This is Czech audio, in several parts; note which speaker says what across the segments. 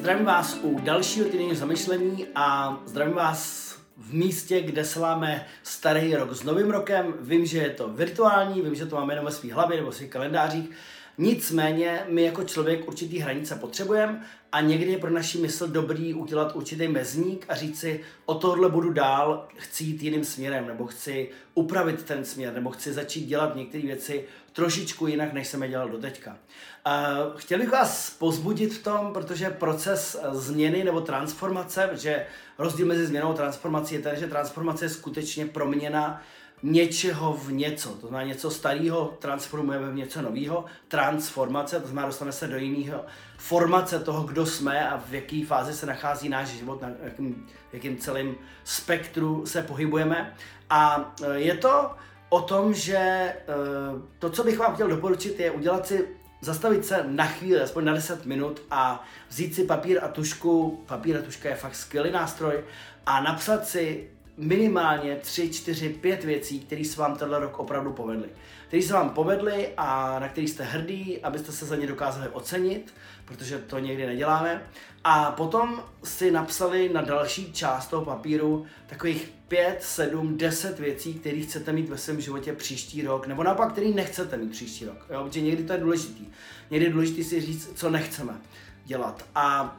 Speaker 1: Zdravím vás u dalšího týdenního zamyšlení a zdravím vás v místě, kde sláme starý rok s novým rokem. Vím, že je to virtuální, vím, že to máme jenom ve svých hlavě nebo svých kalendářích. Nicméně my jako člověk určitý hranice potřebujeme a někdy je pro naši mysl dobrý udělat určitý mezník a říct si, o tohle budu dál, chci jít jiným směrem, nebo chci upravit ten směr, nebo chci začít dělat některé věci trošičku jinak, než jsem je dělal do teďka. Uh, chtěl bych vás pozbudit v tom, protože proces změny nebo transformace, že rozdíl mezi změnou a transformací je ten, že transformace je skutečně proměna něčeho v něco. To znamená, něco starého transformujeme v něco nového. Transformace, to znamená, dostaneme se do jiného formace toho, kdo jsme a v jaké fázi se nachází náš život, na jakým, jakým celým spektru se pohybujeme. A e, je to o tom, že e, to, co bych vám chtěl doporučit, je udělat si zastavit se na chvíli, aspoň na 10 minut a vzít si papír a tušku. Papír a tuška je fakt skvělý nástroj a napsat si minimálně 3, 4, 5 věcí, které se vám tenhle rok opravdu povedly. Které se vám povedly a na který jste hrdí, abyste se za ně dokázali ocenit, protože to někdy neděláme. A potom si napsali na další část toho papíru takových 5, 7, 10 věcí, které chcete mít ve svém životě příští rok, nebo naopak, který nechcete mít příští rok. Jo? Protože někdy to je důležitý. Někdy je důležité si říct, co nechceme dělat. A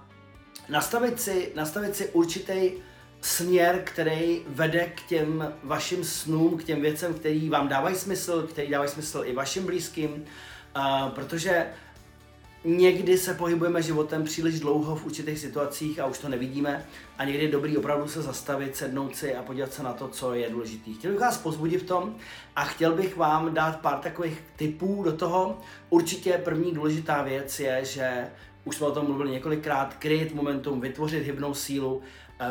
Speaker 1: nastavit si, nastavit si určitý směr, který vede k těm vašim snům, k těm věcem, který vám dávají smysl, který dávají smysl i vašim blízkým, uh, protože někdy se pohybujeme životem příliš dlouho v určitých situacích a už to nevidíme a někdy je dobrý opravdu se zastavit, sednout si a podívat se na to, co je důležité. Chtěl bych vás pozbudit v tom a chtěl bych vám dát pár takových tipů do toho. Určitě první důležitá věc je, že už jsme o tom mluvili několikrát, kryt momentum, vytvořit hybnou sílu.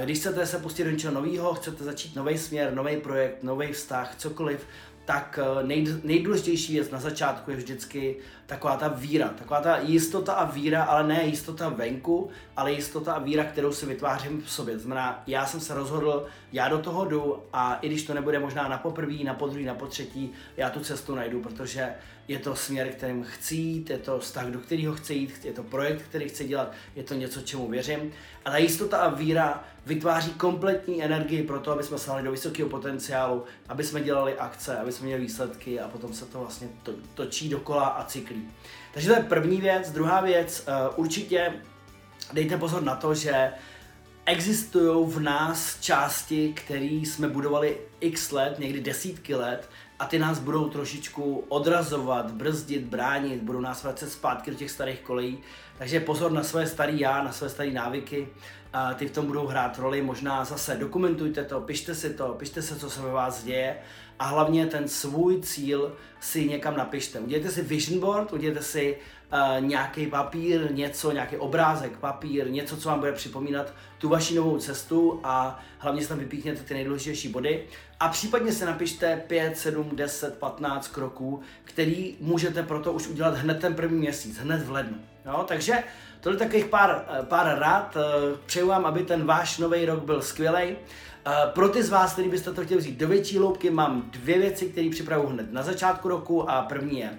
Speaker 1: Když chcete se pustit do něčeho nového, chcete začít nový směr, nový projekt, nový vztah, cokoliv, tak eh, nej, nejdůležitější věc na začátku je vždycky taková ta víra, taková ta jistota a víra, ale ne jistota venku, ale jistota a víra, kterou si vytvářím v sobě. To znamená, já jsem se rozhodl, já do toho jdu a i když to nebude možná na poprvý, na podruhý, na potřetí, já tu cestu najdu, protože je to směr, kterým chci jít, je to vztah, do kterého chci jít, je to projekt, který chci dělat, je to něco, čemu věřím. A ta jistota a víra vytváří kompletní energii pro to, aby jsme sáhli do vysokého potenciálu, aby jsme dělali akce, aby jsme měli výsledky a potom se to vlastně to, točí dokola a cyklí. Takže to je první věc. Druhá věc, uh, určitě dejte pozor na to, že existují v nás části, které jsme budovali x let, někdy desítky let, a ty nás budou trošičku odrazovat, brzdit, bránit, budou nás vracet zpátky do těch starých kolejí. Takže pozor na své starý já, na své staré návyky, a ty v tom budou hrát roli, možná zase dokumentujte to, pište si to, pište se, co se ve vás děje a hlavně ten svůj cíl si někam napište. Udělejte si vision board, udělejte si uh, nějaký papír, něco, nějaký obrázek, papír, něco, co vám bude připomínat tu vaši novou cestu a hlavně si tam vypíchněte ty nejdůležitější body a případně si napište 5, 7, 10, 15 kroků, který můžete proto už udělat hned ten první měsíc, hned v lednu. Jo? Takže tohle takových pár, eh, pár rád. Eh, přeju vám, aby ten váš nový rok byl skvělý. Pro ty z vás, kteří byste to chtěli vzít do větší hloubky, mám dvě věci, které připravuji hned na začátku roku a první je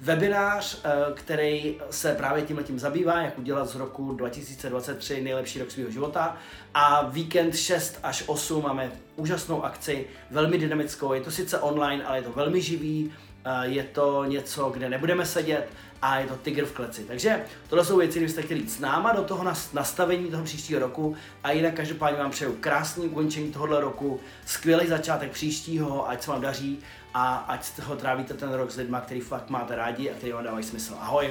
Speaker 1: webinář, eh, který se právě tím tím zabývá, jak udělat z roku 2023 nejlepší rok svého života. A víkend 6 až 8 máme úžasnou akci, velmi dynamickou. Je to sice online, ale je to velmi živý, eh, je to něco, kde nebudeme sedět a je to tygr v kleci. Takže tohle jsou věci, kdybyste chtěli jít s náma do toho nastavení toho příštího roku a jinak každopádně vám přeju krásný ukončení tohohle roku, skvělý začátek příštího, ať se vám daří a ať ho trávíte ten rok s lidmi, který fakt máte rádi a který vám dávají smysl. Ahoj!